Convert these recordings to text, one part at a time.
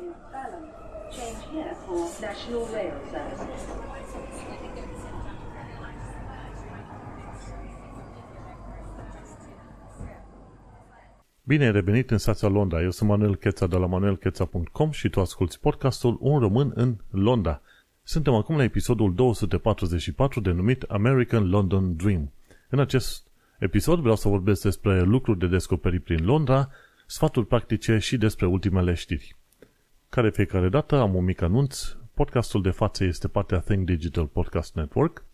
is Balham. Change here for National Rail Services. Bine ai revenit în stația Londra. Eu sunt Manuel Cheța de la manuelcheța.com și tu asculti podcastul Un român în Londra. Suntem acum la episodul 244 denumit American London Dream. În acest episod vreau să vorbesc despre lucruri de descoperit prin Londra, sfaturi practice și despre ultimele știri. Care fiecare dată am un mic anunț. Podcastul de față este partea Think Digital Podcast Network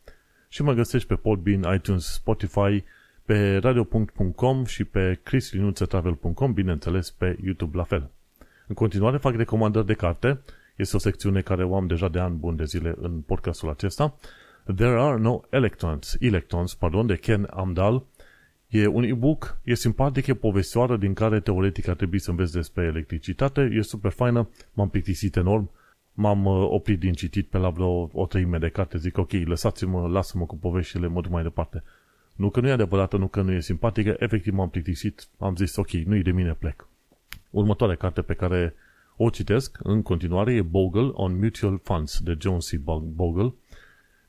și mă găsești pe Podbean, iTunes, Spotify, pe radio.com și pe chrislinuțetravel.com, bineînțeles pe YouTube la fel. În continuare fac recomandări de carte, este o secțiune care o am deja de ani bun de zile în podcastul acesta. There are no electrons, electrons, pardon, de Ken Amdal. E un e-book, e simpatic, e povestioară din care teoretic ar trebui să înveți despre electricitate, e super faină, m-am plictisit enorm, m-am uh, oprit din citit pe la vreo o treime de carte, zic ok, lăsați-mă, lasă-mă cu poveștile, mă duc mai departe. Nu că nu e adevărată, nu că nu e simpatică, efectiv m-am plictisit, am zis ok, nu-i de mine, plec. Următoarea carte pe care o citesc în continuare e Bogle on Mutual Funds de John C. Bogle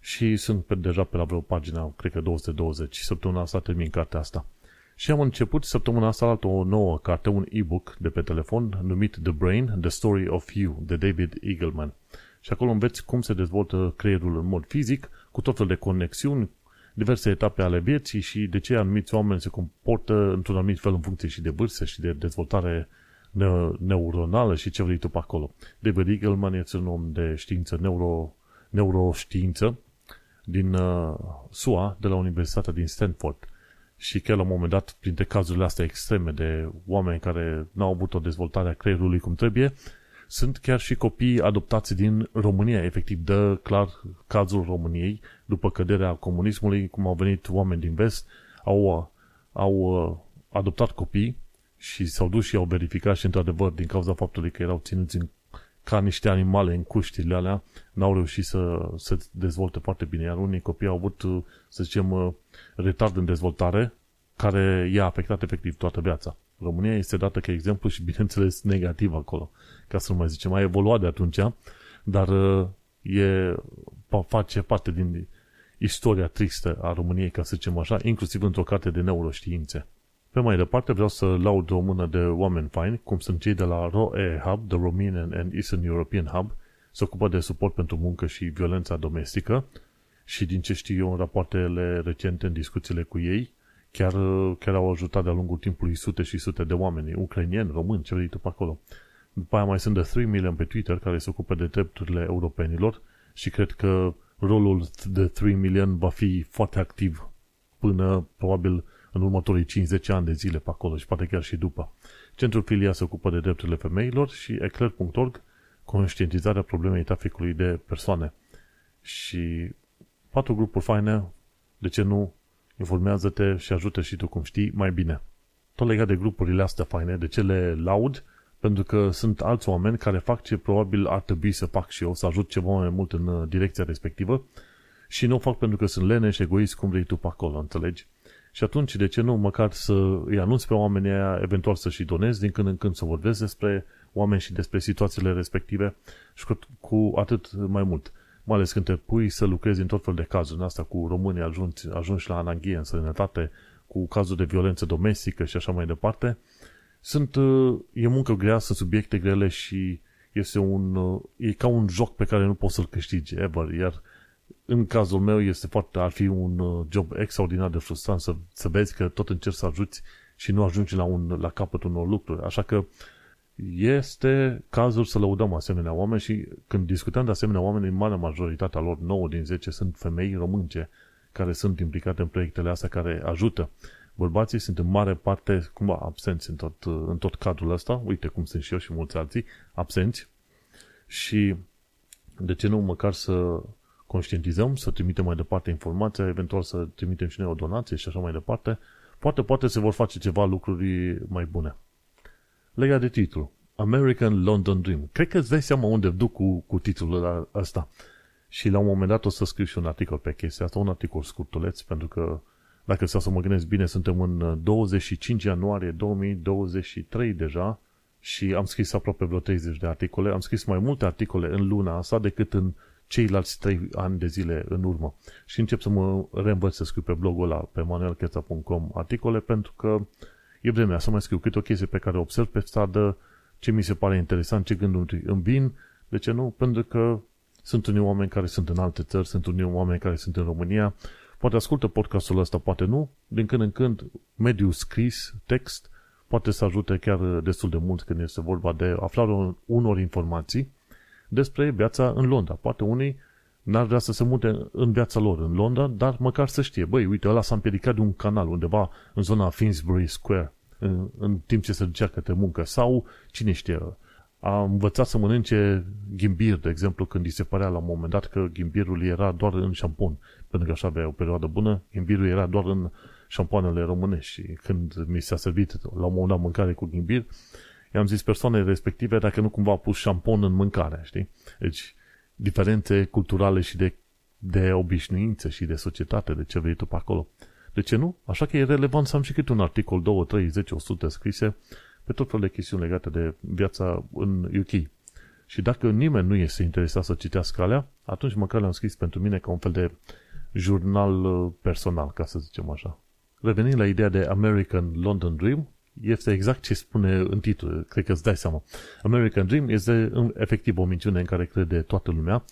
și sunt pe, deja pe la vreo pagina, cred că 220. Săptămâna asta termin cartea asta. Și am început săptămâna asta o nouă carte, un e-book de pe telefon numit The Brain, The Story of You, de David Eagleman. Și acolo înveți cum se dezvoltă creierul în mod fizic, cu tot fel de conexiuni, diverse etape ale vieții și de ce anumiți oameni se comportă într-un anumit fel în funcție și de vârstă și de dezvoltare neuronală și ce vrei tu pe acolo. David Eagleman este un om de știință, neuro, neuroștiință din uh, SUA, de la Universitatea din Stanford. Și chiar la un moment dat, printre cazurile astea extreme de oameni care n-au avut o dezvoltare a creierului cum trebuie, sunt chiar și copii adoptați din România. Efectiv, dă clar cazul României după căderea comunismului, cum au venit oameni din vest, au, au uh, adoptat copii și s-au dus și au verificat și într-adevăr din cauza faptului că erau ținuți în, ca niște animale în cuștile alea, n-au reușit să se dezvolte foarte bine, iar unii copii au avut, uh, să zicem, uh, retard în dezvoltare, care i-a afectat efectiv toată viața. România este dată ca exemplu și bineînțeles negativ acolo, ca să nu mai zicem, a evoluat de atunci, dar uh, e, face parte din istoria tristă a României, ca să zicem așa, inclusiv într-o carte de neuroștiințe. Pe mai departe vreau să laud o mână de oameni faini, cum sunt cei de la ROE Hub, The Romanian and Eastern European Hub, se ocupă de suport pentru muncă și violența domestică și din ce știu eu în rapoartele recente, în discuțiile cu ei, chiar, chiar au ajutat de-a lungul timpului sute și sute de oameni, ucrainieni, români, ce vrei tu pe acolo. După aia mai sunt de 3 million pe Twitter care se ocupă de drepturile europenilor și cred că rolul de 3 million va fi foarte activ până probabil în următorii 50 ani de zile pe acolo și poate chiar și după. Centrul Filia se ocupă de drepturile femeilor și eclair.org conștientizarea problemei traficului de persoane. Și patru grupuri faine, de ce nu, informează-te și ajută și tu cum știi mai bine. Tot legat de grupurile astea faine, de ce le laud? Pentru că sunt alți oameni care fac ce probabil ar trebui să fac și eu, să ajut ceva mai mult în uh, direcția respectivă și nu o fac pentru că sunt leneș, egoist, cum vrei tu pe acolo, înțelegi? Și atunci, de ce nu măcar să îi anunți pe oamenii aia, eventual să și donezi din când în când să vorbesc despre oameni și despre situațiile respective și cu, cu atât mai mult. Mai ales când te pui să lucrezi în tot fel de cazuri, în asta cu românii ajungi, ajungi la ananghie în sănătate, cu cazuri de violență domestică și așa mai departe, sunt, uh, e muncă grea, sunt subiecte grele și este un, uh, e ca un joc pe care nu poți să-l câștigi ever, iar în cazul meu este foarte, ar fi un uh, job extraordinar de frustrant să, să vezi că tot încerci să ajuți și nu ajungi la, un, la capătul unor lucruri. Așa că este cazul să lăudăm asemenea oameni și când discutăm de asemenea oameni, în marea majoritatea lor, 9 din 10, sunt femei românce care sunt implicate în proiectele astea care ajută. Bărbații sunt în mare parte cumva absenți în tot, în tot cadrul ăsta, uite cum sunt și eu și mulți alții, absenți și de ce nu măcar să conștientizăm, să trimitem mai departe informația, eventual să trimitem și noi o donație și așa mai departe, poate, poate se vor face ceva lucruri mai bune. Legat de titlu, American London Dream. Cred că îți dai seama unde duc cu, cu titlul ăsta. Și la un moment dat o să scriu și un articol pe chestia asta, un articol scurtuleț, pentru că dacă să mă gândesc bine, suntem în 25 ianuarie 2023 deja și am scris aproape vreo 30 de articole. Am scris mai multe articole în luna asta decât în ceilalți 3 ani de zile în urmă. Și încep să mă reînvăț să scriu pe blogul ăla, pe manuelcheța.com articole, pentru că e vremea să mai scriu câte o chestie pe care o observ pe stradă, ce mi se pare interesant, ce gânduri îmi vin, de ce nu? Pentru că sunt unii oameni care sunt în alte țări, sunt unii oameni care sunt în România, poate ascultă podcastul ăsta, poate nu, din când în când mediul scris, text, poate să ajute chiar destul de mult când este vorba de aflarea unor informații despre viața în Londra. Poate unii n-ar vrea să se mute în viața lor în Londra, dar măcar să știe, băi, uite, ăla s-a împiedicat de un canal undeva în zona Finsbury Square, în, în timp ce se ducea către muncă, sau, cine știe, a învățat să mănânce ghimbir, de exemplu, când îi se părea la un moment dat că ghimbirul era doar în șampon, pentru că așa avea o perioadă bună, ghimbirul era doar în șampoanele românești și când mi s-a servit la un moment dat mâncare cu ghimbir, i-am zis persoanei respective dacă nu cumva a pus șampon în mâncare, știi? Deci, diferențe culturale și de, de obișnuințe și de societate, de ce vrei tu pe acolo. De ce nu? Așa că e relevant să am și câte un articol, 2, 3, 10, 100 scrise pe tot felul de chestiuni legate de viața în UK. Și dacă nimeni nu este interesat să citească alea, atunci măcar le-am scris pentru mine ca un fel de jurnal uh, personal, ca să zicem așa. Revenind la ideea de American London Dream, este exact ce spune în titlu, cred că îți dai seama. American Dream este efectiv o minciună în care crede toată lumea,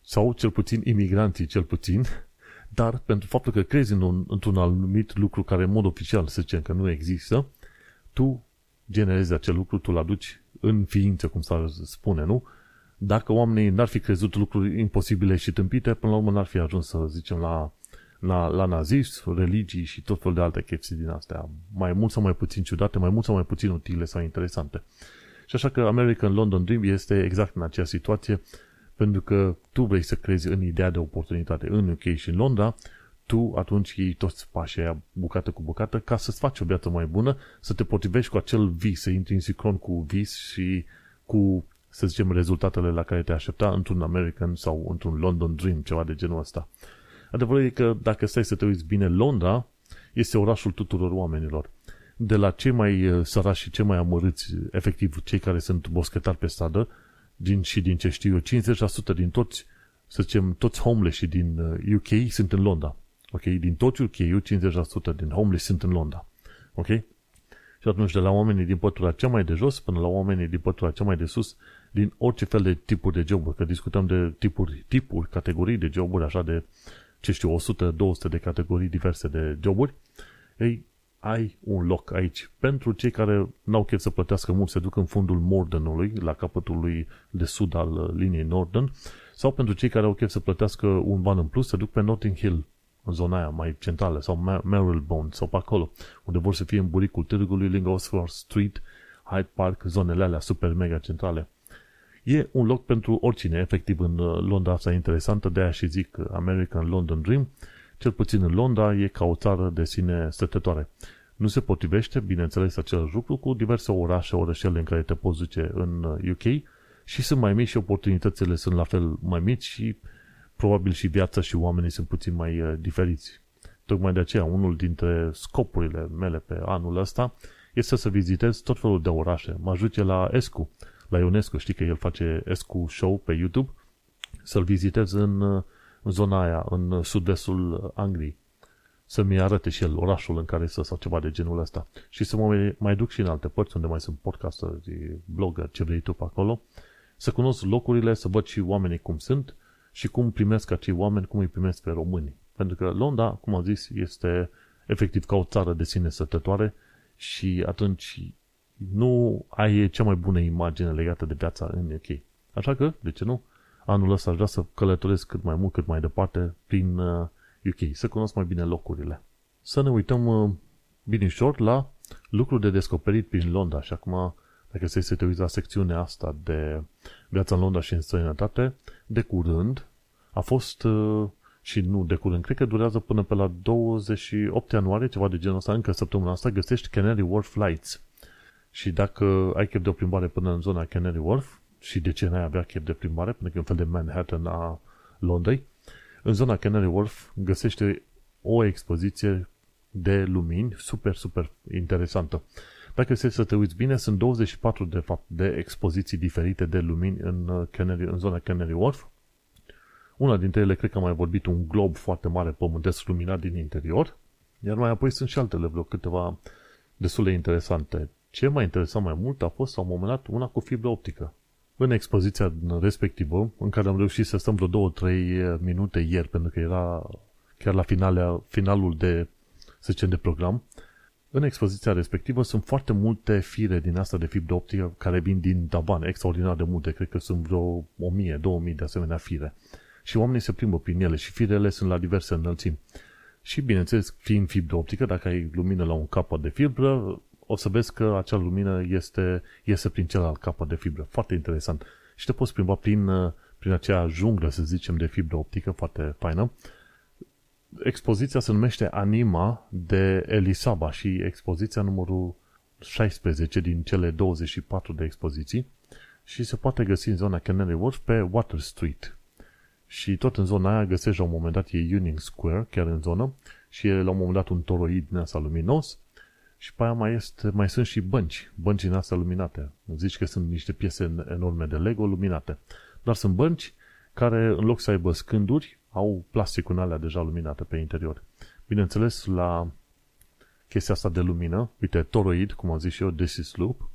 sau cel puțin imigranții cel puțin, dar pentru faptul că crezi în un, într-un anumit lucru care în mod oficial să zicem că nu există, tu generezi acel lucru, tu îl aduci în ființă, cum s-ar spune, nu? Dacă oamenii n-ar fi crezut lucruri imposibile și tâmpite, până la urmă n-ar fi ajuns, să zicem, la, la, la nazism, religii și tot felul de alte chestii din astea. Mai mult sau mai puțin ciudate, mai mult sau mai puțin utile sau interesante. Și așa că American London Dream este exact în aceeași situație, pentru că tu vrei să crezi în ideea de oportunitate în UK și în Londra, tu atunci iei toți pașii aia bucată cu bucată ca să-ți faci o viață mai bună, să te potrivești cu acel vis, să intri în sincron cu vis și cu, să zicem, rezultatele la care te aștepta într-un American sau într-un London Dream, ceva de genul ăsta. Adevărul e că dacă stai să te uiți bine, Londra este orașul tuturor oamenilor. De la cei mai uh, sărași și cei mai amărâți, efectiv cei care sunt boschetari pe stradă, din, și din ce știu eu, 50% din toți, să zicem, toți homeless din UK uh, sunt în Londra. Ok? Din tot UK, 50% din homeless sunt în Londra. Ok? Și atunci de la oamenii din pătura cea mai de jos până la oamenii din pătura cea mai de sus, din orice fel de tipuri de joburi, că discutăm de tipuri, tipuri, categorii de joburi, așa de, ce știu, 100-200 de categorii diverse de joburi, ei, ai un loc aici. Pentru cei care n-au chef să plătească mult, se duc în fundul Mordenului, la capătul lui de sud al liniei Norden, sau pentru cei care au chef să plătească un ban în plus, se duc pe Notting Hill, în zona aia mai centrală, sau Marylebone, sau pe acolo, unde vor să fie în buricul târgului, lângă Oxford Street, Hyde Park, zonele alea super mega centrale. E un loc pentru oricine, efectiv, în uh, Londra asta interesantă, de aia și zic American London Dream, cel puțin în Londra e ca o țară de sine stătătoare. Nu se potrivește, bineînțeles, acel lucru cu diverse orașe, orășele în care te poți duce în UK uh, și sunt mai mici și oportunitățile sunt la fel mai mici și probabil și viața și oamenii sunt puțin mai uh, diferiți. Tocmai de aceea, unul dintre scopurile mele pe anul ăsta este să vizitez tot felul de orașe. Mă ajute la ESCU, la UNESCO, știi că el face ESCU Show pe YouTube, să-l vizitez în, uh, în zona aia, în sud-estul Angliei. Să-mi arate și el orașul în care să sau ceva de genul ăsta. Și să mă mai duc și în alte părți unde mai sunt podcasteri, blogger, ce vrei tu pe acolo, să cunosc locurile, să văd și oamenii cum sunt și cum primesc acei oameni, cum îi primesc pe români. Pentru că Londra, cum am zis, este efectiv ca o țară de sine sătătoare și atunci nu ai cea mai bună imagine legată de viața în UK. Așa că, de ce nu? Anul ăsta aș vrea să călătoresc cât mai mult, cât mai departe prin UK, uh, să cunosc mai bine locurile. Să ne uităm uh, binișor la lucruri de descoperit prin Londra și acum dacă stai să te uiți la secțiunea asta de viața în Londra și în străinătate, de curând a fost, uh, și nu de curând, cred că durează până pe la 28 ianuarie, ceva de genul ăsta, încă săptămâna asta, găsești Canary Wharf Flights. Și dacă ai chef de o plimbare până în zona Canary Wharf, și de ce n-ai avea chef de plimbare, pentru că e un fel de Manhattan a Londrei, în zona Canary Wharf găsește o expoziție de lumini super, super interesantă. Dacă se să te uiți bine, sunt 24 de fapt de expoziții diferite de lumini în, uh, Canary, în zona Canary Wharf. Una dintre ele, cred că am mai vorbit, un glob foarte mare pământesc luminat din interior, iar mai apoi sunt și altele, vreo câteva destul de interesante. Ce m-a interesat mai mult a fost, la un moment dat, una cu fibră optică. În expoziția respectivă, în care am reușit să stăm vreo 2-3 minute ieri, pentru că era chiar la finalea, finalul de, să zicem, de program, în expoziția respectivă sunt foarte multe fire din asta de fibră optică care vin din taban, extraordinar de multe, cred că sunt vreo 1000-2000 de asemenea fire. Și oamenii se plimbă prin ele și firele sunt la diverse înălțimi. Și bineînțeles, fiind fibră optică, dacă ai lumină la un capăt de fibră, o să vezi că acea lumină este, iese prin celălalt capăt de fibră. Foarte interesant. Și te poți plimba prin, prin acea junglă, să zicem, de fibră optică, foarte faină. Expoziția se numește Anima de Elisaba și expoziția numărul 16 din cele 24 de expoziții și se poate găsi în zona Canary Wharf pe Water Street. Și tot în zona aia găsești la un moment dat e Union Square, chiar în zonă, și e la un moment dat un toroid din asta luminos și pe aia mai, este, mai sunt și bănci, bănci din astea luminate. Zici că sunt niște piese enorme de Lego luminate. Dar sunt bănci care, în loc să aibă scânduri, au plasticul alea deja luminate pe interior. Bineînțeles, la chestia asta de lumină, uite, toroid, cum am zis și eu, this is loop,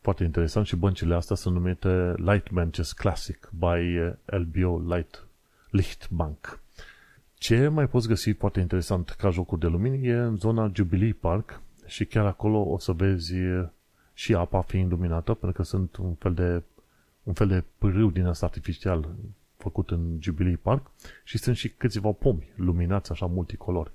foarte interesant și băncile astea sunt numite Light Benches Classic by LBO Light Lichtbank. Ce mai poți găsi foarte interesant ca jocuri de lumini e în zona Jubilee Park și chiar acolo o să vezi și apa fiind luminată, pentru că sunt un fel de un fel de pârâu din asta artificial făcut în Jubilee Park și sunt și câțiva pomi luminați așa multicolori.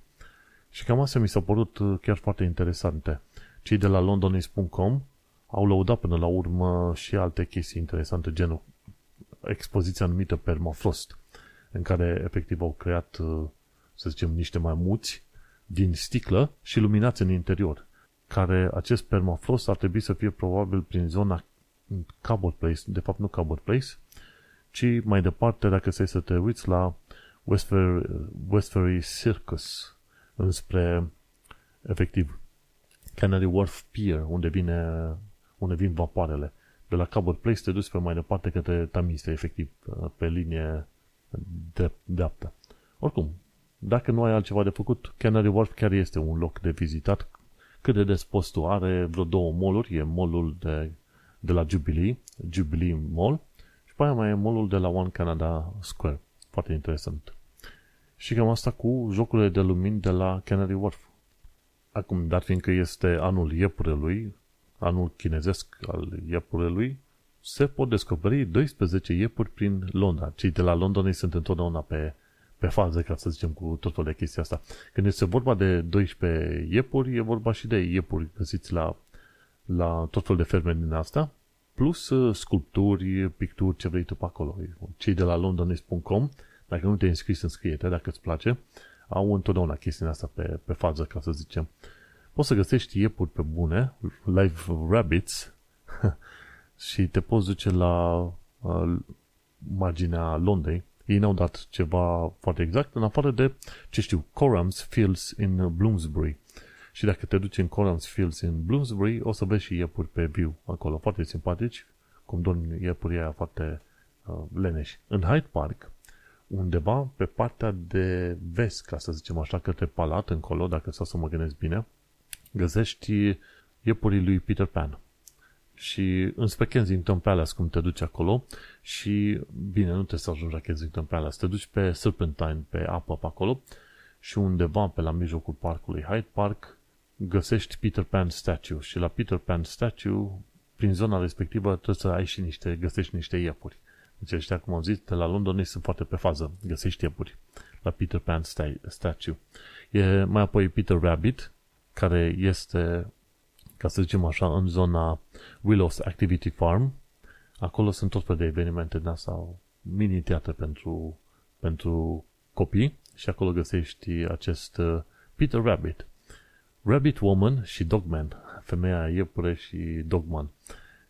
Și cam astea mi s-au părut chiar foarte interesante. Cei de la londonis.com au lăudat până la urmă și alte chestii interesante, genul expoziția numită Permafrost, în care efectiv au creat, să zicem, niște maimuți din sticlă și luminați în interior, care acest permafrost ar trebui să fie probabil prin zona Cabot Place, de fapt nu Cabot Place, ci mai departe, dacă să să te uiți la Westferry, Westferry Circus, înspre, efectiv, Canary Wharf Pier, unde vine unde vin vapoarele. De la Cabot Place te duci pe mai departe către Tamise, efectiv, pe linie drept, dreaptă. Oricum, dacă nu ai altceva de făcut, Canary Wharf chiar este un loc de vizitat. Cât de des poți tu? Are vreo două mall-uri. E mall de, de la Jubilee, Jubilee Mall, și pe aia mai e mall de la One Canada Square. Foarte interesant. Și cam asta cu jocurile de lumini de la Canary Wharf. Acum, dar fiindcă este anul iepurelui, anul chinezesc al iepurelui, se pot descoperi 12 iepuri prin Londra. Cei de la London sunt întotdeauna pe, pe fază, ca să zicem, cu tot felul de chestia asta. Când este vorba de 12 iepuri, e vorba și de iepuri găsiți la, la tot felul de ferme din asta, plus uh, sculpturi, picturi, ce vrei tu pe acolo. Cei de la londonist.com, dacă nu te-ai înscris, înscrie-te, dacă îți place, au întotdeauna chestia asta pe, pe fază, ca să zicem. Poți să găsești iepuri pe bune, live rabbits, și te poți duce la uh, marginea Londrei. Ei n-au dat ceva foarte exact, în afară de, ce știu, Corams Fields in Bloomsbury. Și dacă te duci în Corams Fields in Bloomsbury, o să vezi și iepuri pe viu acolo, foarte simpatici, cum dorm iepurii aia foarte uh, leneși. În Hyde Park, undeva pe partea de vest, ca să zicem așa, către palat, încolo, dacă să să mă gândesc bine, găsești iepurii lui Peter Pan. Și înspre Kensington Palace, cum te duci acolo, și bine, nu te să ajungi la Kensington Palace, te duci pe Serpentine, pe apă pe acolo, și undeva pe la mijlocul parcului Hyde Park găsești Peter Pan statue și la Peter Pan statue, prin zona respectivă, trebuie să ai și niște, găsești niște iepuri. Deci ăștia, cum am zis, de la London sunt foarte pe fază, găsești iepuri la Peter Pan statue. E mai apoi Peter Rabbit, care este, ca să zicem așa, în zona Willows Activity Farm. Acolo sunt tot fel de evenimente din asta, mini teatre pentru, pentru copii și acolo găsești acest uh, Peter Rabbit. Rabbit Woman și Dogman, femeia iepure și Dogman.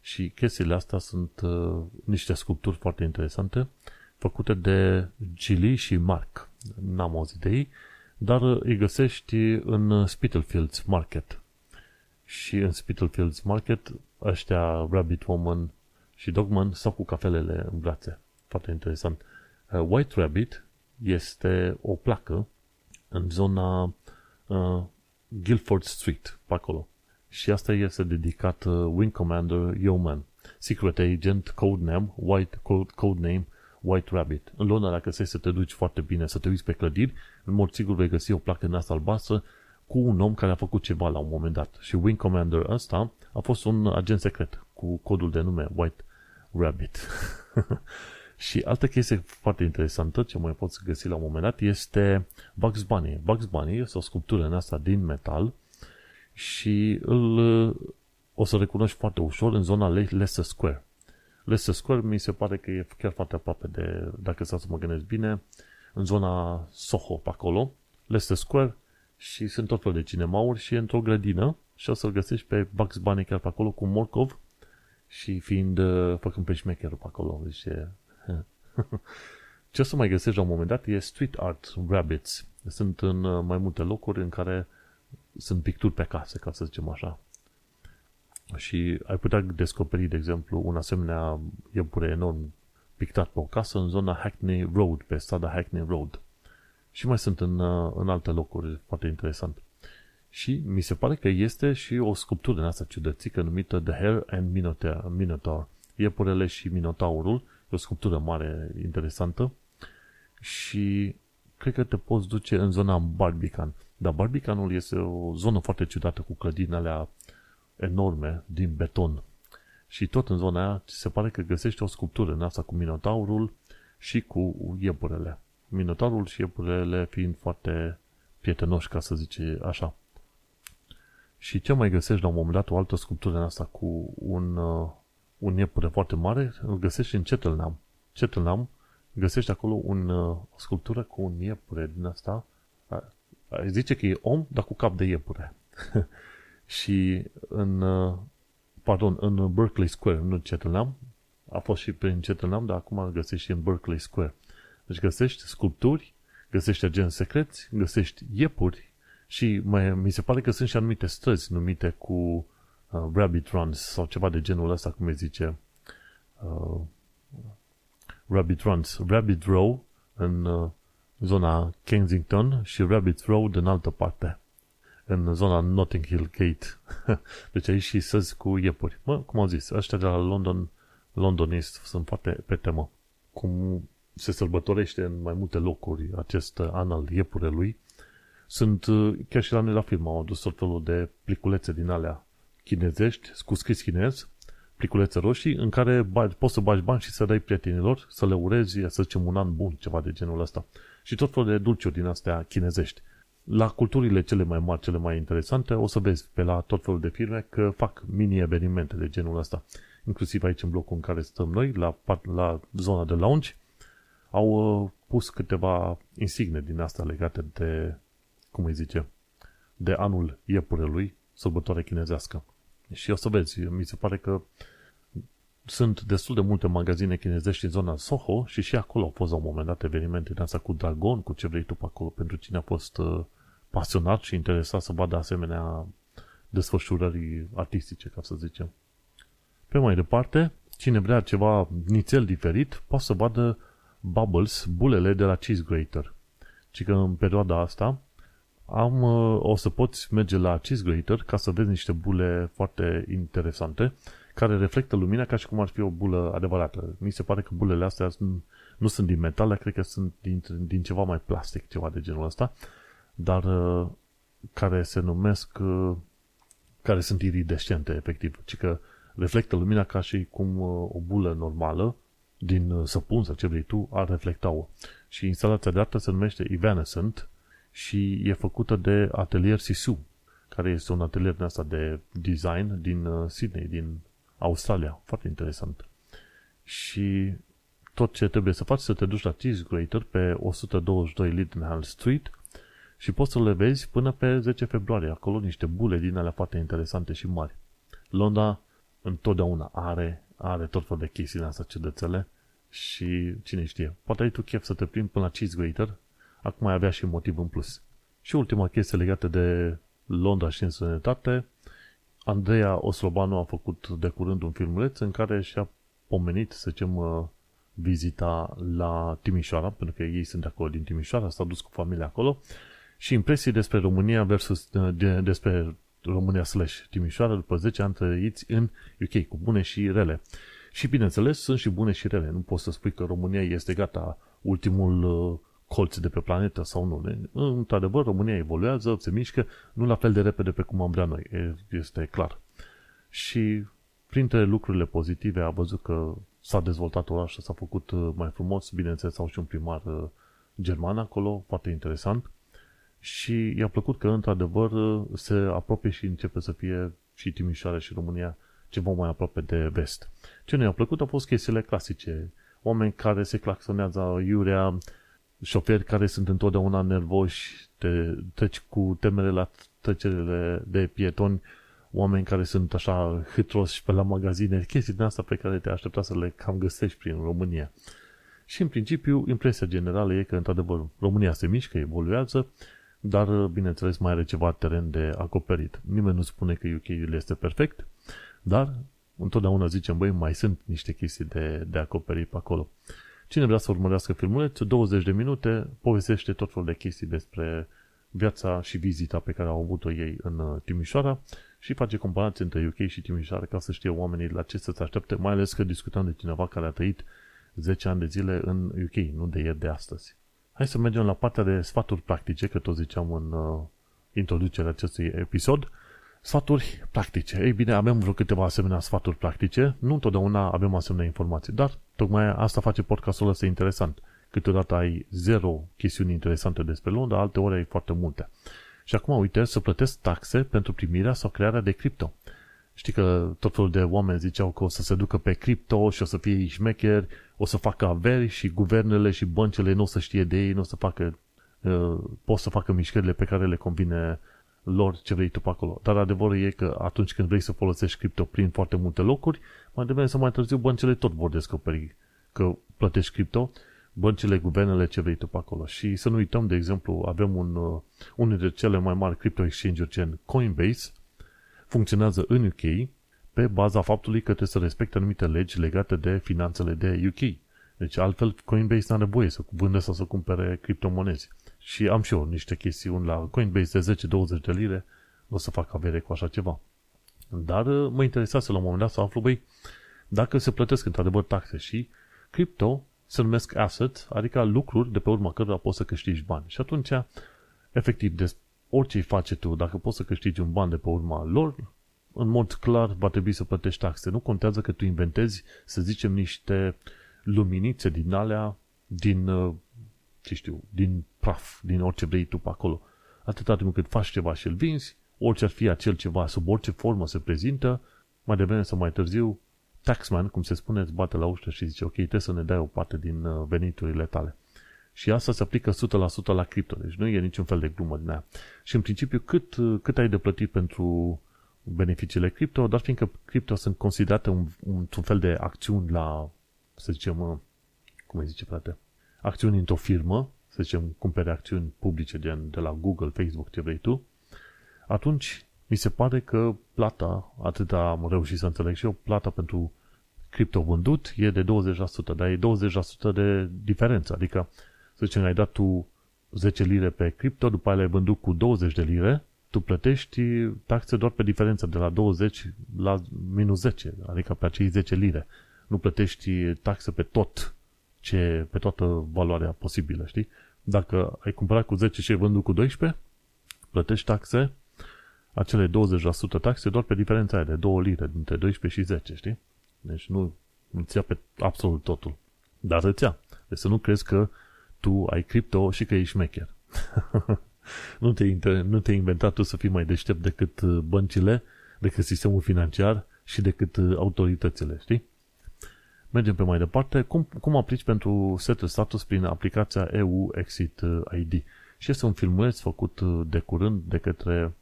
Și chestiile astea sunt uh, niște sculpturi foarte interesante, făcute de Gilly și Mark. N-am auzit de ei, dar îi găsești în Spitalfields Market. Și în Spitalfields Market ăștia Rabbit Woman și Dogman stau cu cafelele în brațe. Foarte interesant. Uh, White Rabbit este o placă în zona uh, Guilford Street, pe acolo. Și asta este dedicat uh, Wing Commander Yeoman, Secret Agent, Codename, White, code, Codename White Rabbit. În Londra, dacă să să te duci foarte bine, să te uiți pe clădiri, în mod sigur vei găsi o placă în asta albastră cu un om care a făcut ceva la un moment dat. Și Wing Commander ăsta a fost un agent secret cu codul de nume White Rabbit. și altă chestie foarte interesantă, ce mai poți găsi la un moment dat, este Bugs Bunny. Bugs Bunny este o sculptură în asta din metal și îl o să recunoști foarte ușor în zona Leicester Square. Leicester Square mi se pare că e chiar foarte aproape de, dacă să mă gândesc bine, în zona Soho, pe acolo, Leicester Square, și sunt tot fel de cinemauri și e într-o grădină și o să-l găsești pe Bugs Bunny chiar pe acolo cu Morkov și fiind, uh, făcând pe șmecherul pe acolo. Deci e... Ce o să mai găsești la un moment dat e street art rabbits. Sunt în uh, mai multe locuri în care sunt picturi pe case, ca să zicem așa. Și ai putea descoperi, de exemplu, un asemenea iepure enorm pictat pe o casă în zona Hackney Road, pe strada Hackney Road. Și mai sunt în, uh, în alte locuri foarte interesant. Și mi se pare că este și o sculptură în asta ciudățică numită The Hare and Minotaur. Minotaur. Iepurele și Minotaurul. E o sculptură mare, interesantă. Și cred că te poți duce în zona Barbican. Dar Barbicanul este o zonă foarte ciudată cu clădini alea enorme din beton. Și tot în zona aia se pare că găsești o sculptură în asta cu Minotaurul și cu iepurele. Minotaurul și iepurele fiind foarte prietenoși, ca să zice așa. Și ce mai găsești la un moment dat, o altă sculptură în asta cu un, uh, un iepure foarte mare, îl găsești în Cheltenham. Cheltenham, găsești acolo un, uh, o sculptură cu un iepure din asta, zice că e om, dar cu cap de iepure. și în, uh, pardon, în Berkeley Square, nu Cheltenham, a fost și prin Cheltenham, dar acum îl găsești și în Berkeley Square. Deci găsești sculpturi, găsești agenți secreți, găsești iepuri și mai, mi se pare că sunt și anumite străzi numite cu uh, Rabbit Runs sau ceva de genul ăsta, cum îi zice uh, Rabbit Runs. Rabbit Row în uh, zona Kensington și Rabbit Road în altă parte în zona Notting Hill Gate. deci aici și săzi cu iepuri. Mă, cum au zis, ăștia de la London, Londonist sunt foarte pe temă. Cum se sărbătorește în mai multe locuri acest an al iepurelui, sunt, uh, chiar și la noi la film, au adus tot felul de pliculețe din alea chinezești, cu scris chinez, pliculețe roșii, în care bagi, poți să bagi bani și să dai prietenilor, să le urezi, să zicem, un an bun, ceva de genul ăsta. Și tot felul de dulciuri din astea chinezești. La culturile cele mai mari, cele mai interesante, o să vezi pe la tot felul de firme că fac mini-evenimente de genul ăsta. Inclusiv aici în blocul în care stăm noi, la, la zona de lounge, au uh, pus câteva insigne din asta legate de, cum îi zice, de anul iepurelui, sărbătoare chinezească. Și o să vezi, mi se pare că sunt destul de multe magazine chinezești în zona Soho și și acolo au fost la un moment dat evenimente din asta cu dragon, cu ce vrei tu pe acolo, pentru cine a fost uh, pasionat și interesat să vadă asemenea desfășurări artistice, ca să zicem. Pe mai departe, cine vrea ceva nițel diferit, poate să vadă Bubbles, bulele de la Cheese Grater. Și că în perioada asta am, uh, o să poți merge la Cheese Grater ca să vezi niște bule foarte interesante care reflectă lumina ca și cum ar fi o bulă adevărată. Mi se pare că bulele astea nu sunt din metal, dar cred că sunt din, din ceva mai plastic, ceva de genul ăsta, dar uh, care se numesc, uh, care sunt iridescente, efectiv, ci că reflectă lumina ca și cum o bulă normală din uh, săpun sau ce vrei tu, ar reflecta-o. Și instalația de artă se numește Evanescent și e făcută de Atelier Sisu, care este un atelier din asta de design din uh, Sydney, din Australia. Foarte interesant. Și tot ce trebuie să faci să te duci la Cheese Grater pe 122 Lidenhall Street și poți să le vezi până pe 10 februarie. Acolo niște bule din alea foarte interesante și mari. Londra întotdeauna are are tot fel de chestii în asta ciudățele și cine știe, poate ai tu chef să te plimbi până la Cheese Grater, acum ai avea și motiv în plus. Și ultima chestie legată de Londra și în sănătate, Andreea Oslobanu a făcut de curând un filmuleț în care și-a pomenit, să zicem, uh, vizita la Timișoara, pentru că ei sunt de acolo din Timișoara, s-au dus cu familia acolo și impresii despre România versus de, despre România slash Timișoara după 10 ani trăiți în UK, cu bune și rele. Și bineînțeles, sunt și bune și rele. Nu poți să spui că România este gata, ultimul uh, colț de pe planetă sau nu. Într-adevăr, România evoluează, se mișcă, nu la fel de repede pe cum am vrea noi. Este clar. Și printre lucrurile pozitive a văzut că s-a dezvoltat orașul, s-a făcut uh, mai frumos, bineînțeles au și un primar uh, german acolo, foarte interesant și i-a plăcut că într-adevăr se apropie și începe să fie și Timișoara și România ceva mai aproape de vest. Ce nu i-a plăcut au fost chestiile clasice. Oameni care se claxonează iurea, șoferi care sunt întotdeauna nervoși, te treci cu temere la trecerile de pietoni, oameni care sunt așa hâtroși pe la magazine, chestii din asta pe care te aștepta să le cam găsești prin România. Și în principiu, impresia generală e că, într-adevăr, România se mișcă, evoluează, dar, bineînțeles, mai are ceva teren de acoperit. Nimeni nu spune că UK-ul este perfect, dar întotdeauna zicem, băi, mai sunt niște chestii de, de acoperit pe acolo. Cine vrea să urmărească filmulețul, 20 de minute, povestește tot felul de chestii despre viața și vizita pe care au avut-o ei în uh, Timișoara și face comparații între UK și Timișoara ca să știe oamenii la ce să se aștepte, mai ales că discutăm de cineva care a trăit 10 ani de zile în UK, nu de ieri de astăzi. Hai să mergem la partea de sfaturi practice, că tot ziceam în uh, introducerea acestui episod. Sfaturi practice. Ei bine, avem vreo câteva asemenea sfaturi practice. Nu întotdeauna avem asemenea informații, dar tocmai asta face podcastul ăsta interesant. Câteodată ai zero chestiuni interesante despre Londra, alte ori ai foarte multe. Și acum, uite, să plătesc taxe pentru primirea sau crearea de cripto. Știi că tot felul de oameni ziceau că o să se ducă pe cripto și o să fie șmecheri, o să facă averi și guvernele și băncile nu o să știe de ei, nu o să facă, uh, pot să facă mișcările pe care le convine lor ce vrei tu pe acolo. Dar adevărul e că atunci când vrei să folosești cripto prin foarte multe locuri, mai devreme sau mai târziu băncile tot vor descoperi că plătești cripto, băncile, guvernele, ce vrei tu pe acolo. Și să nu uităm, de exemplu, avem un, uh, unul dintre cele mai mari crypto exchange-uri gen Coinbase, funcționează în UK pe baza faptului că trebuie să respecte anumite legi legate de finanțele de UK. Deci altfel Coinbase nu are voie să vândă sau să cumpere criptomonezi. Și am și eu niște chestiuni la Coinbase de 10-20 de lire, nu o să fac avere cu așa ceva. Dar uh, mă interesează la un moment dat să aflu, băi, dacă se plătesc într-adevăr taxe și cripto se numesc asset, adică lucruri de pe urma cărora poți să câștigi bani. Și atunci, efectiv, de orice îi face tu, dacă poți să câștigi un ban de pe urma lor, în mod clar va trebui să plătești taxe. Nu contează că tu inventezi, să zicem, niște luminițe din alea, din, uh, ce știu, din praf, din orice vrei tu pe acolo. Atâta timp cât faci ceva și îl vinzi, orice ar fi acel ceva, sub orice formă se prezintă, mai devreme sau mai târziu, taxman, cum se spune, îți bate la ușă și zice, ok, trebuie să ne dai o parte din uh, veniturile tale. Și asta se aplică 100% la cripto, deci nu e niciun fel de glumă din aia. Și în principiu, cât, uh, cât ai de plătit pentru beneficiile cripto, dar fiindcă cripto sunt considerate un, un, un fel de acțiuni la, să zicem, uh, cum îi zice frate, acțiuni într-o firmă, să zicem, cumpere acțiuni publice de, de la Google, Facebook, ce vrei tu, atunci mi se pare că plata, atât am reușit să înțeleg și eu, plata pentru cripto vândut e de 20%, dar e 20% de diferență, adică să zicem, ai dat tu 10 lire pe cripto, după aia le-ai vândut cu 20 de lire, tu plătești taxe doar pe diferență de la 20 la minus 10, adică pe acei 10 lire. Nu plătești taxe pe tot ce, pe toată valoarea posibilă, știi? Dacă ai cumpărat cu 10 și ai vândut cu 12, plătești taxe, acele 20% taxe doar pe diferența aia de 2 lire dintre 12 și 10, știi? Deci nu îți ia pe absolut totul. Dar îți ia. Deci să nu crezi că tu ai cripto și că ești șmecher. nu, te, nu te-ai inventat tu să fii mai deștept decât uh, băncile, decât sistemul financiar și decât uh, autoritățile, știi? Mergem pe mai departe. Cum, cum aplici pentru setul status prin aplicația EU Exit uh, ID? Și este un filmuleț făcut de curând de către,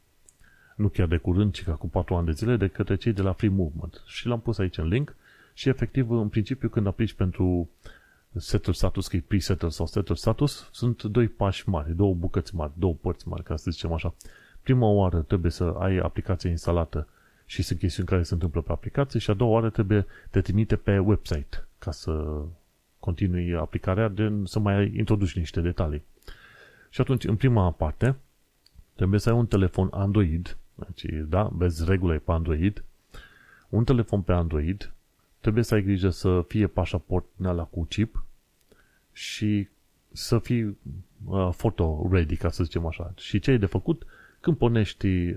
nu chiar de curând, ci ca cu 4 ani de zile, de către cei de la Free Movement. Și l-am pus aici în link și efectiv, în principiu, când aplici pentru setul status, că e pre-settle sau setul status, sunt doi pași mari, două bucăți mari, două părți mari, ca să zicem așa. Prima oară trebuie să ai aplicația instalată și sunt chestiuni care se întâmplă pe aplicație și a doua oară trebuie te trimite pe website ca să continui aplicarea, de, să mai introduci niște detalii. Și atunci, în prima parte, trebuie să ai un telefon Android, deci, da, vezi regulile pe Android, un telefon pe Android, trebuie să ai grijă să fie pașaport la cu chip și să fii uh, photo ready, ca să zicem așa. Și ce ai de făcut? Când pornești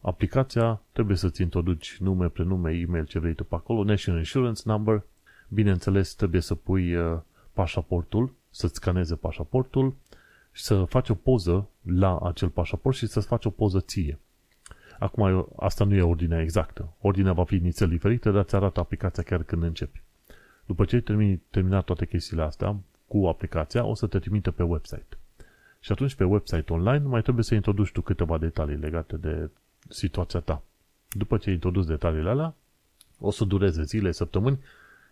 aplicația, trebuie să-ți introduci nume, prenume, e-mail, ce vrei tu pe acolo, National Insurance Number, bineînțeles trebuie să pui uh, pașaportul, să-ți scaneze pașaportul și să faci o poză la acel pașaport și să-ți faci o poză ție. Acum, asta nu e ordinea exactă. Ordinea va fi inițial diferită, dar ți arată aplicația chiar când începi. După ce ai termin, terminat toate chestiile astea cu aplicația, o să te trimite pe website. Și atunci pe website online mai trebuie să introduci tu câteva detalii legate de situația ta. După ce ai introdus detaliile alea, o să dureze zile, săptămâni,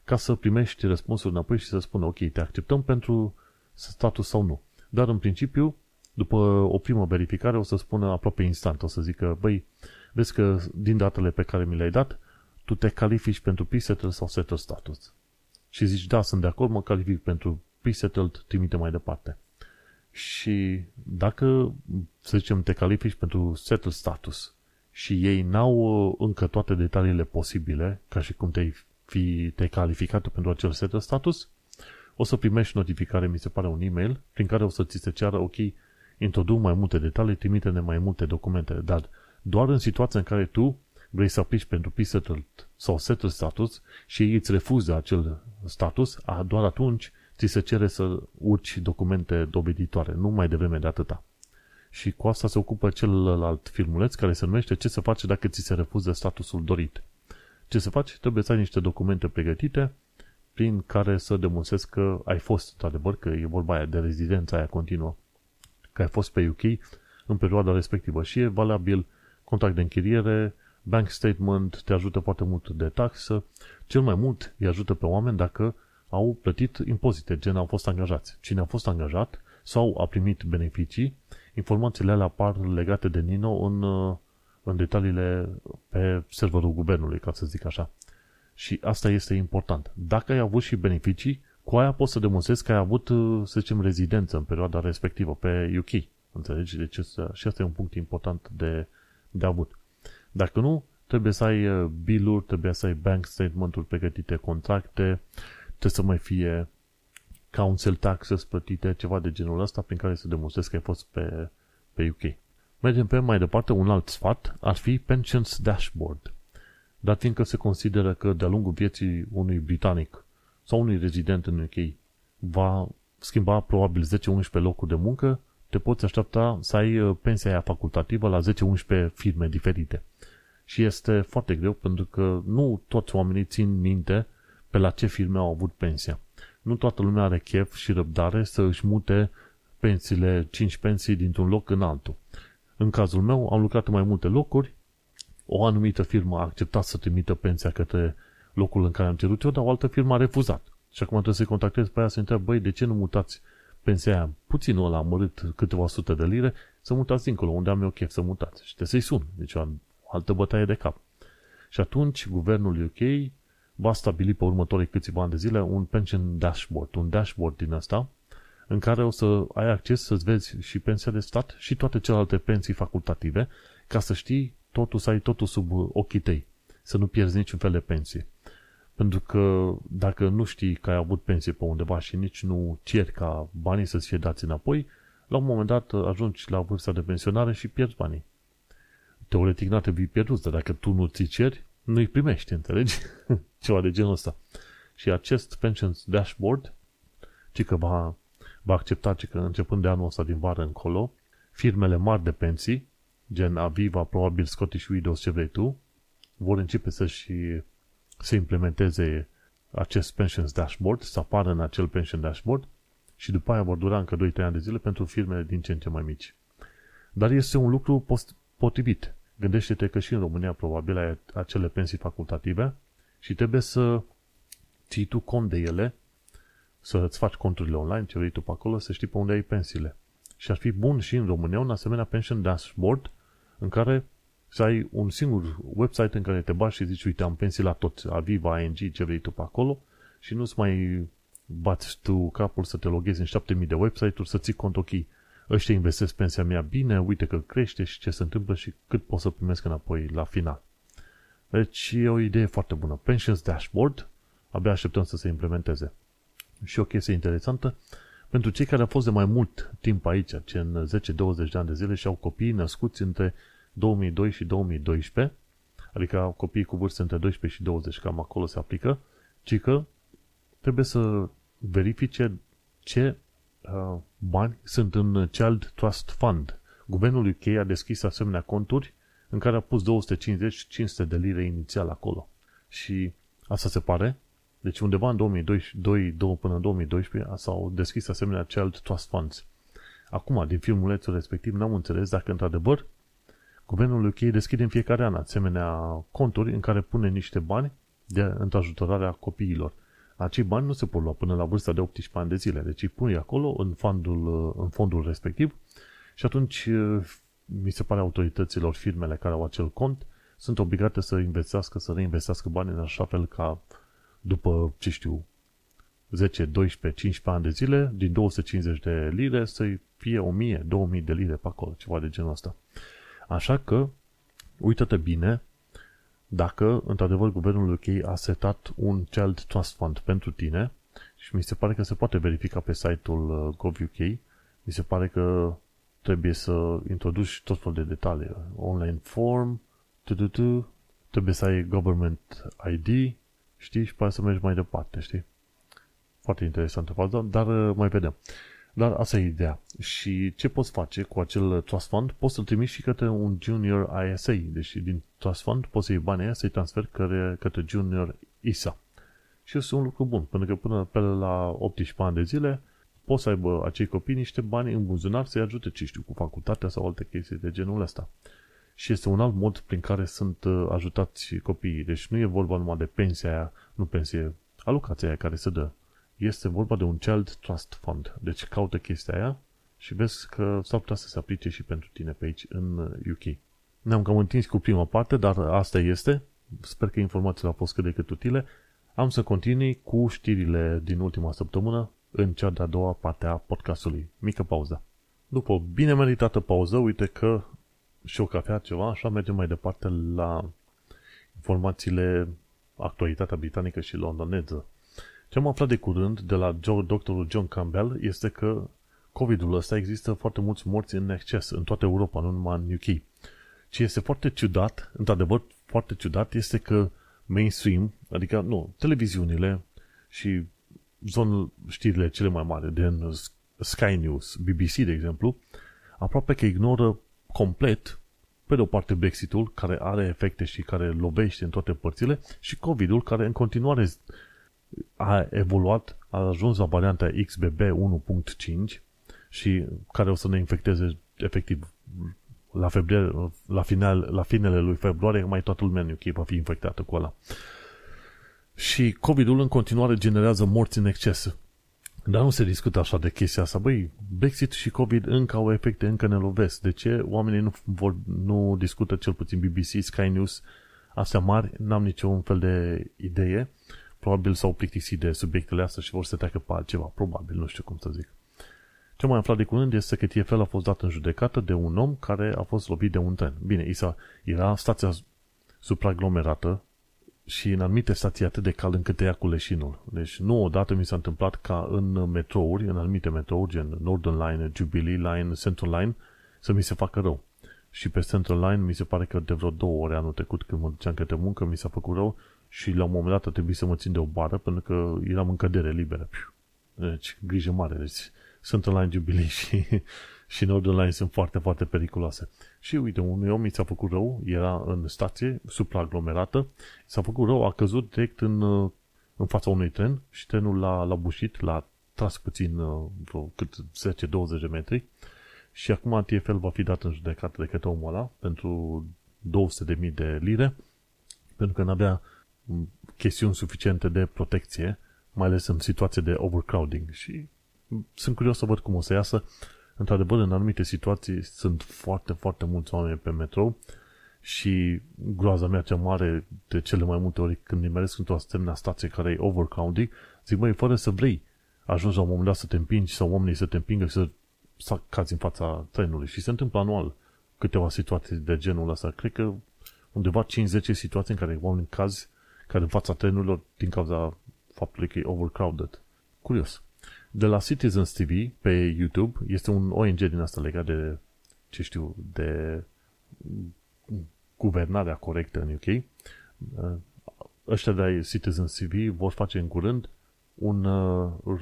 ca să primești răspunsul înapoi și să spună, ok, te acceptăm pentru status sau nu. Dar în principiu, după o primă verificare, o să spună aproape instant, o să zică, băi, vezi că din datele pe care mi le-ai dat, tu te califici pentru pre-settled sau settled status. Și zici, da, sunt de acord, mă calific pentru pre-settled, trimite mai departe. Și dacă, să zicem, te califici pentru settled status și ei n-au uh, încă toate detaliile posibile, ca și cum te-ai fi te calificat pentru acel settled status, o să primești notificare, mi se pare un e-mail, prin care o să ți se ceară, ok, introduc mai multe detalii, trimite-ne mai multe documente, dar doar în situația în care tu vrei să aplici pentru pre-settled sau settled status și ei îți refuză acel status, doar atunci ți se cere să urci documente doveditoare, nu mai devreme de atâta. Și cu asta se ocupă celălalt filmuleț care se numește Ce se face dacă ți se refuză statusul dorit. Ce se face? Trebuie să ai niște documente pregătite prin care să demonstrezi că ai fost, într-adevăr, că e vorba aia de rezidența aia continuă, că ai fost pe UK în perioada respectivă și e valabil contract de închiriere, bank statement, te ajută foarte mult de taxă, cel mai mult îi ajută pe oameni dacă au plătit impozite, gen au fost angajați. Cine a fost angajat sau a primit beneficii, informațiile alea apar legate de Nino în, în detaliile pe serverul guvernului, ca să zic așa. Și asta este important. Dacă ai avut și beneficii, cu aia poți să demonstrezi că ai avut, să zicem, rezidență în perioada respectivă pe UK. Înțelegi? Deci și asta e un punct important de, de avut. Dacă nu, trebuie să ai uh, bill-uri, trebuie să ai bank statement-uri pregătite, contracte, trebuie să mai fie council taxes plătite, ceva de genul ăsta prin care să demonstrezi că ai fost pe, pe UK. Mergem pe mai departe, un alt sfat ar fi Pensions Dashboard. Dar fiindcă se consideră că de-a lungul vieții unui britanic sau unui rezident în UK va schimba probabil 10-11 locuri de muncă, te poți aștepta să ai uh, pensia aia facultativă la 10-11 firme diferite. Și este foarte greu pentru că nu toți oamenii țin minte pe la ce firme au avut pensia. Nu toată lumea are chef și răbdare să își mute pensiile, 5 pensii dintr-un loc în altul. În cazul meu am lucrat în mai multe locuri, o anumită firmă a acceptat să trimită pensia către locul în care am cerut eu, dar o altă firmă a refuzat. Și acum trebuie să-i contactez pe aia să întreb, băi, de ce nu mutați pensia aia puțin ăla amărât câteva sute de lire, să mutați dincolo, unde am eu chef să mutați. Și trebuie să-i sun. Deci o altă bătaie de cap. Și atunci guvernul UK va stabili pe următorii câțiva ani de zile un pension dashboard, un dashboard din asta, în care o să ai acces să-ți vezi și pensia de stat și toate celelalte pensii facultative, ca să știi totul, să ai totul sub ochii tăi, să nu pierzi niciun fel de pensie. Pentru că dacă nu știi că ai avut pensie pe undeva și nici nu ceri ca banii să-ți fie dați înapoi, la un moment dat ajungi la vârsta de pensionare și pierzi banii. Teoretic n-ar trebui pierdut, dar dacă tu nu ți ceri, nu-i primești, înțelegi? Ceva de genul ăsta. Și acest Pensions Dashboard, ci că va, va accepta, ci că începând de anul ăsta din vară încolo, firmele mari de pensii, gen Aviva, probabil Scottish Widows, ce vrei tu, vor începe să-și să implementeze acest Pensions Dashboard, să apară în acel Pension Dashboard și după aia vor dura încă 2-3 ani de zile pentru firmele din ce în ce mai mici. Dar este un lucru post- potrivit. Gândește-te că și în România probabil ai acele pensii facultative și trebuie să ții tu cont de ele, să îți faci conturile online, ce vrei tu pe acolo, să știi pe unde ai pensiile. Și ar fi bun și în România un asemenea pension dashboard în care să ai un singur website în care te bași și zici, uite, am pensii la tot, Aviva, ING, ce vrei tu pe acolo și nu-ți mai bați tu capul să te loghezi în 7000 de website-uri, să ții cont, ok, ăștia investesc pensia mea bine, uite că crește și ce se întâmplă și cât pot să primesc înapoi la final. Deci e o idee foarte bună. Pensions Dashboard, abia așteptăm să se implementeze. Și o chestie interesantă, pentru cei care au fost de mai mult timp aici, ce în 10-20 de ani de zile și au copii născuți între 2002 și 2012, adică au copii cu vârste între 12 și 20, cam acolo se aplică, ci că trebuie să verifice ce uh, bani sunt în Child Trust Fund. Guvernul UK a deschis asemenea conturi în care a pus 250-500 de lire inițial acolo. Și asta se pare. Deci undeva în 2002 până în 2012 s-au deschis asemenea Child Trust Funds. Acum, din filmulețul respectiv, n-am înțeles dacă într-adevăr guvernul UK deschide în fiecare an asemenea conturi în care pune niște bani de întrajutorarea copiilor. Acei bani nu se pot lua până la vârsta de 18 ani de zile, deci îi pui acolo în fondul, în fondul respectiv și atunci mi se pare autorităților, firmele care au acel cont, sunt obligate să investească, să reinvestească bani în așa fel ca după, ce știu, 10, 12, 15 ani de zile, din 250 de lire să fie 1000, 2000 de lire pe acolo, ceva de genul ăsta. Așa că, uită-te bine dacă, într-adevăr, guvernul UK a setat un Child Trust Fund pentru tine și mi se pare că se poate verifica pe site-ul uh, GovUK. Mi se pare că trebuie să introduci tot felul de detalii. Online form, tu trebuie să ai government ID, știi, și poate să mergi mai departe, știi? Foarte interesantă fază, dar uh, mai vedem. Dar asta e ideea. Și ce poți face cu acel trust fund? Poți să-l trimiți și către un junior ISA. Deci din trust fund poți să iei banii aia să-i transferi către, către junior ISA. Și este un lucru bun, pentru că până pe la 18 ani de zile poți să aibă acei copii niște bani în buzunar să-i ajute, ce știu, cu facultatea sau alte chestii de genul ăsta. Și este un alt mod prin care sunt uh, ajutați copiii. Deci nu e vorba numai de pensia aia, nu pensie, alocația aia care se dă. Este vorba de un Child Trust Fund. Deci caută chestia aia și vezi că s-ar putea să se aplice și pentru tine pe aici, în UK. Uh, Ne-am cam întins cu prima parte, dar asta este. Sper că informațiile au fost cât de cât utile. Am să continui cu știrile din ultima săptămână în cea de-a doua parte a podcastului. Mică pauză. După o bine meritată pauză, uite că și o cafea ceva, așa mergem mai departe la informațiile actualitatea britanică și londoneză. Ce am aflat de curând de la doctorul John Campbell este că COVID-ul ăsta există foarte mulți morți în exces în toată Europa, nu numai în UK. Ce este foarte ciudat, într-adevăr foarte ciudat, este că mainstream, adică nu, televiziunile și zonul știrile cele mai mari, din Sky News, BBC, de exemplu, aproape că ignoră complet, pe de o parte, Brexitul, care are efecte și care lovește în toate părțile, și COVID-ul, care în continuare a evoluat, a ajuns la varianta XBB 1.5 și care o să ne infecteze efectiv la, februarie, la, final, la finele lui februarie, mai toată lumea în UK va fi infectată cu ăla. Și COVID-ul în continuare generează morți în exces. Dar nu se discută așa de chestia asta. Băi, Brexit și COVID încă au efecte, încă ne lovesc. De ce oamenii nu, vor, nu discută cel puțin BBC, Sky News, astea mari? N-am niciun fel de idee. Probabil s-au plictisit de subiectele astea și vor să treacă pe altceva. Probabil, nu știu cum să zic. Ce mai aflat de curând este că TFL a fost dat în judecată de un om care a fost lovit de un tren. Bine, Isa, era stația supraaglomerată și în anumite stații atât de cald încât te ia cu leșinul. Deci nu odată mi s-a întâmplat ca în metrouri, în anumite metrouri, gen Northern Line, Jubilee Line, Central Line, să mi se facă rău. Și pe Central Line mi se pare că de vreo două ore anul trecut când mă duceam către muncă mi s-a făcut rău și la un moment dat a trebuit să mă țin de o bară pentru că eram în cădere liberă. Deci, grijă mare. Deci, Central Line Jubilee și, și Northern Line sunt foarte, foarte periculoase. Și uite, unui om i s-a făcut rău, era în stație supraaglomerată, s-a făcut rău, a căzut direct în, în fața unui tren și trenul l-a, l-a bușit, l-a tras puțin, vreo cât 10-20 de metri. Și acum TFL va fi dat în judecată de către omul ăla pentru 200.000 de lire pentru că n-avea chestiuni suficiente de protecție, mai ales în situație de overcrowding. Și sunt curios să văd cum o să iasă Într-adevăr, în anumite situații sunt foarte, foarte mulți oameni pe metrou Și groaza mea cea mare de cele mai multe ori când nimeresc într-o asemenea stație care e overcrowding, zic, băi, fără să vrei, ajungi la un moment dat să te împingi sau oamenii să te împingă și să, să cazi în fața trenului. Și se întâmplă anual câteva situații de genul ăsta. Cred că undeva 5-10 situații în care oamenii cazi care în fața trenurilor din cauza faptului că e overcrowded. Curios. De la Citizens TV pe YouTube este un ONG din asta legat de, ce știu, de guvernarea corectă în UK. Ăștia de Citizens TV vor face în curând un uh,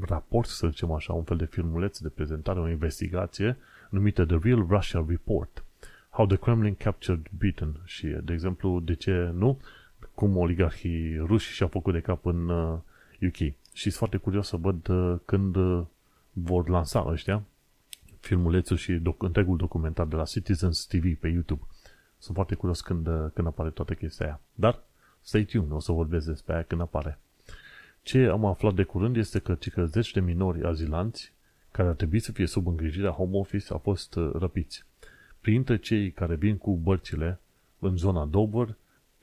raport, să zicem așa, un fel de filmuleț de prezentare, o investigație numită The Real Russia Report. How the Kremlin Captured Britain și, de exemplu, de ce nu, cum oligarhii ruși și-au făcut de cap în UK. Uh, și sunt foarte curios să văd uh, când uh, vor lansa ăștia filmulețul și doc- întregul documentar de la Citizens TV pe YouTube. Sunt foarte curios când, când apare toată chestia aia. Dar stay tuned, o să vorbesc despre aia când apare. Ce am aflat de curând este că, că zeci de minori azilanți care ar trebui să fie sub îngrijirea home office au fost răpiți. Printre cei care vin cu bărcile în zona Dover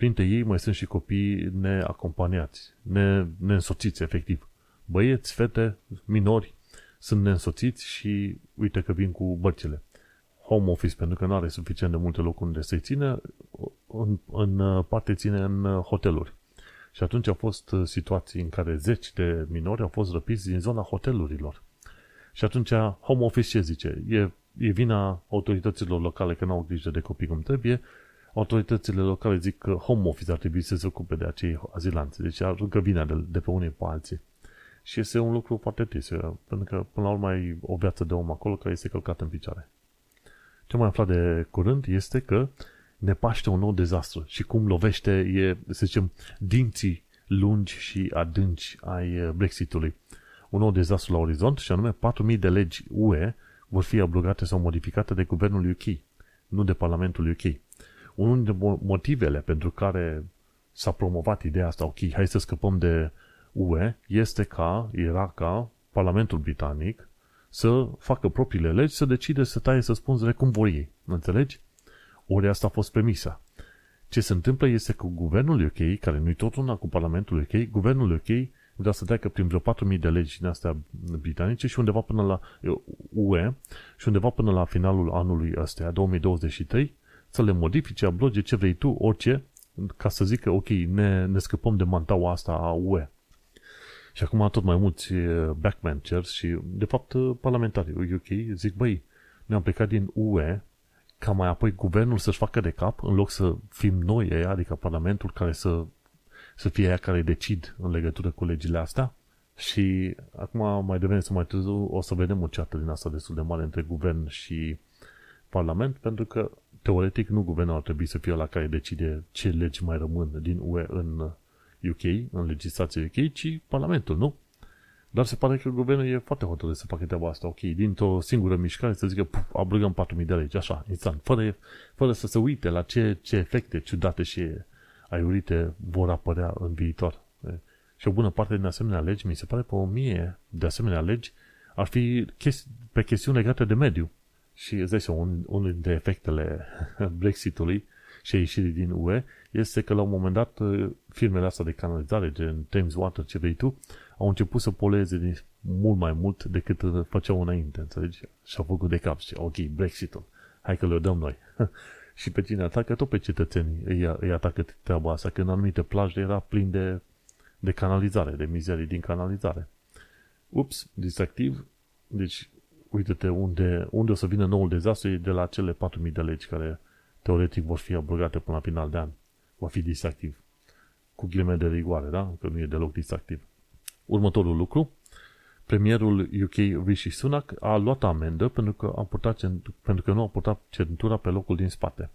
Printre ei mai sunt și copii neacompaniați, ne, neînsoțiți, efectiv. Băieți, fete, minori sunt neînsoțiți și uite că vin cu bărcile. Home office, pentru că nu are suficient de multe locuri unde să-i ține, în, în parte ține în hoteluri. Și atunci au fost situații în care zeci de minori au fost răpiți din zona hotelurilor. Și atunci home office ce zice? E, e vina autorităților locale că nu au grijă de copii cum trebuie autoritățile locale zic că home office ar trebui să se ocupe de acei azilanți. Deci aruncă vina de, de pe unii pe alții. Și este un lucru foarte trist, pentru că până la urmă ai o viață de om acolo care este călcată în picioare. Ce mai aflat de curând este că ne paște un nou dezastru și cum lovește, e, să zicem, dinții lungi și adânci ai Brexitului. Un nou dezastru la orizont și anume 4.000 de legi UE vor fi abrogate sau modificate de guvernul UK, nu de Parlamentul UK unul dintre motivele pentru care s-a promovat ideea asta, ok, hai să scăpăm de UE, este ca, era ca Parlamentul Britanic să facă propriile legi, să decide să taie să spunzele cum vor ei. Înțelegi? Ori asta a fost premisa. Ce se întâmplă este că guvernul UK, care nu-i tot una cu Parlamentul UK, guvernul UK vrea să treacă prin vreo 4.000 de legi din astea britanice și undeva până la UE și undeva până la finalul anului ăsta, 2023, să le modifice, abloge ce vrei tu, orice, ca să zică, ok, ne, ne scăpăm de mantaua asta a UE. Și acum tot mai mulți backbenchers și, de fapt, parlamentarii UK zic, băi, ne-am plecat din UE ca mai apoi guvernul să-și facă de cap, în loc să fim noi aia, adică Parlamentul, care să, să fie aia care decid în legătură cu legile astea. Și acum, mai devreme să mai târziu, o să vedem o ceată din asta destul de mare între guvern și Parlament, pentru că teoretic nu guvernul ar trebui să fie la care decide ce legi mai rămân din UE în UK, în legislația UK, ci Parlamentul, nu? Dar se pare că guvernul e foarte hotărât să facă treaba asta, ok, dintr-o singură mișcare să zică, puf, abrugăm 4.000 de legi, așa, instant, fără, fără să se uite la ce, ce efecte ciudate și aiurite vor apărea în viitor. Și o bună parte din asemenea legi, mi se pare pe o mie de asemenea legi, ar fi chesti- pe chestiuni legate de mediu. Și îți dai seama, un, unul dintre efectele Brexitului și a ieșirii din UE este că la un moment dat uh, firmele astea de canalizare, gen Thames Water, ce vrei tu, au început să poleze din, mult mai mult decât uh, făceau înainte, înțelegi? Și au făcut de cap și ok, Brexitul, hai că le dăm noi. și pe cine atacă? Tot pe cetățenii îi, îi atacă treaba asta, că în anumite plaje era plin de, de canalizare, de mizerii din canalizare. Ups, distractiv, deci uite-te unde, unde o să vină noul dezastru de la cele 4.000 de legi care teoretic vor fi abrogate până la final de an. Va fi distractiv. Cu ghilime de rigoare, da? Că nu e deloc distractiv. Următorul lucru. Premierul UK Rishi Sunak a luat amendă pentru că, a purtat, pentru că nu a purtat centura pe locul din spate.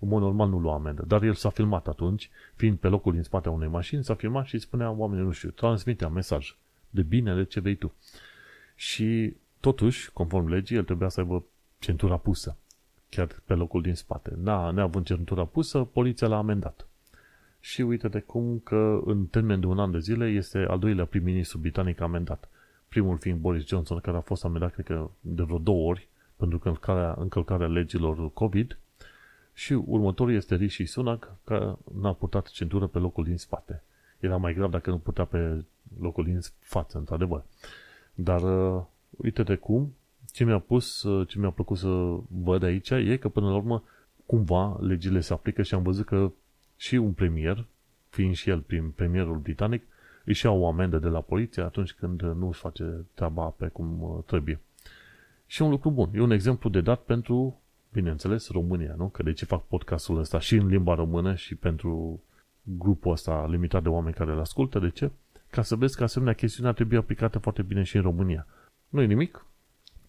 În mod normal nu lua amendă, dar el s-a filmat atunci, fiind pe locul din spate a unei mașini, s-a filmat și spunea oamenilor, nu știu, transmitea mesaj de binele ce vei tu. Și Totuși, conform legii, el trebuia să aibă centura pusă, chiar pe locul din spate. Na, neavând centura pusă, poliția l-a amendat. Și uite de cum că în termen de un an de zile este al doilea prim-ministru britanic amendat. Primul fiind Boris Johnson, care a fost amendat, cred că, de vreo două ori pentru încălcarea, încălcarea legilor COVID Și următorul este Rishi Sunak, care n-a purtat centură pe locul din spate. Era mai grav dacă nu putea pe locul din față, într-adevăr. Dar uh, uite-te cum, ce mi-a pus, uh, ce mi-a plăcut să văd aici e că până la urmă cumva legile se aplică și am văzut că și un premier, fiind și el prin premierul britanic, își ia o amendă de la poliție atunci când nu își face treaba pe cum uh, trebuie. Și un lucru bun. E un exemplu de dat pentru, bineînțeles, România, nu? Că de ce fac podcastul ăsta și în limba română și pentru grupul ăsta limitat de oameni care îl ascultă. De ce? Ca să vezi că asemenea chestiunea trebuie aplicată foarte bine și în România. Nu e nimic.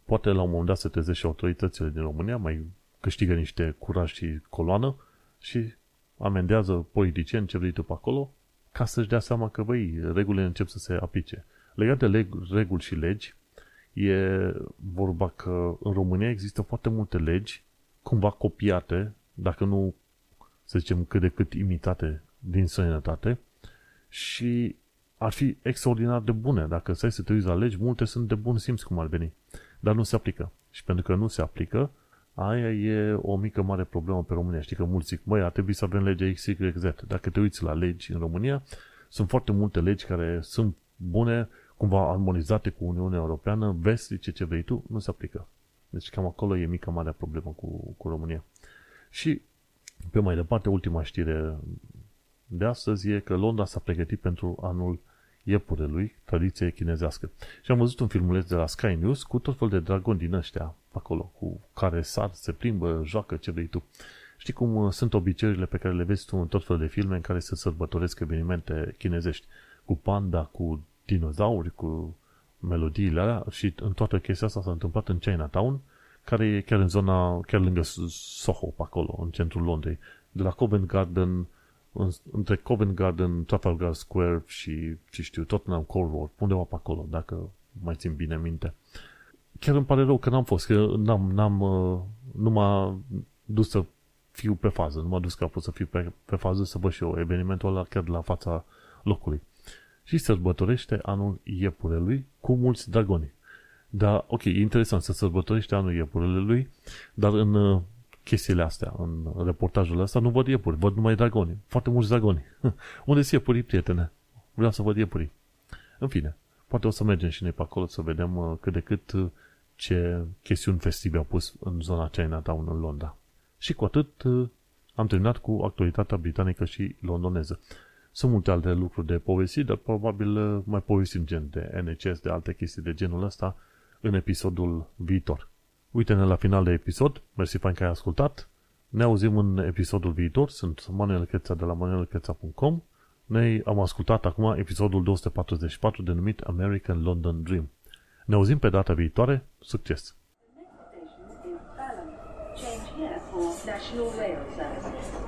Poate la un moment dat să trezesc și autoritățile din România, mai câștigă niște curaj și coloană și amendează politicieni ce vrei tu pe acolo ca să-și dea seama că, băi, regulile încep să se aplice. Legat de leg- reguli și legi, e vorba că în România există foarte multe legi cumva copiate, dacă nu, să zicem, cât de cât imitate din sănătate și ar fi extraordinar de bune. Dacă stai să te uiți la legi, multe sunt de bun simț cum ar veni. Dar nu se aplică. Și pentru că nu se aplică, aia e o mică mare problemă pe România. Știi că mulți zic, măi, ar trebui să avem legea XYZ. Dacă te uiți la legi în România, sunt foarte multe legi care sunt bune, cumva armonizate cu Uniunea Europeană, vestice, ce vrei tu, nu se aplică. Deci cam acolo e mică mare problemă cu, cu România. Și pe mai departe, ultima știre de astăzi e că Londra s-a pregătit pentru anul iepurelui, tradiție chinezească. Și am văzut un filmuleț de la Sky News cu tot fel de dragoni din ăștia acolo, cu care sar, se plimbă, joacă, ce vrei tu. Știi cum uh, sunt obiceiurile pe care le vezi tu în tot fel de filme în care se sărbătoresc evenimente chinezești, cu panda, cu dinozauri, cu melodiile alea și în toată chestia asta s-a întâmplat în Chinatown, care e chiar în zona, chiar lângă Soho, pe acolo, în centrul Londrei, de la Covent Garden între Covent Garden, Trafalgar Square și, ce știu, Tottenham Court Road, undeva pe acolo, dacă mai țin bine minte. Chiar îmi pare rău că n-am fost, că n-am, n-am, uh, nu m-a dus să fiu pe fază, nu m-a dus capul să fiu pe, pe fază să văd și eu evenimentul ăla chiar de la fața locului. Și sărbătorește anul iepurelui cu mulți dragoni. Da, ok, e interesant să sărbătorește anul iepurelui, dar în uh, chestiile astea, în reportajul ăsta, nu văd iepuri, văd numai dragoni. Foarte mulți dragoni. Unde sunt iepurii, prietene? Vreau să văd iepurii. În fine, poate o să mergem și noi pe acolo să vedem uh, cât de cât uh, ce chestiuni festive au pus în zona Chinatown în Londra. Și cu atât uh, am terminat cu actualitatea britanică și londoneză. Sunt multe alte lucruri de povestit, dar probabil mai povestim gen de NHS, de alte chestii de genul ăsta în episodul viitor. Uite-ne la final de episod. Mersi fain că ai ascultat. Ne auzim în episodul viitor. Sunt Manuel Cheța de la manuelcheța.com. Noi am ascultat acum episodul 244 denumit American London Dream. Ne auzim pe data viitoare. Succes! Change here for National Rail Services.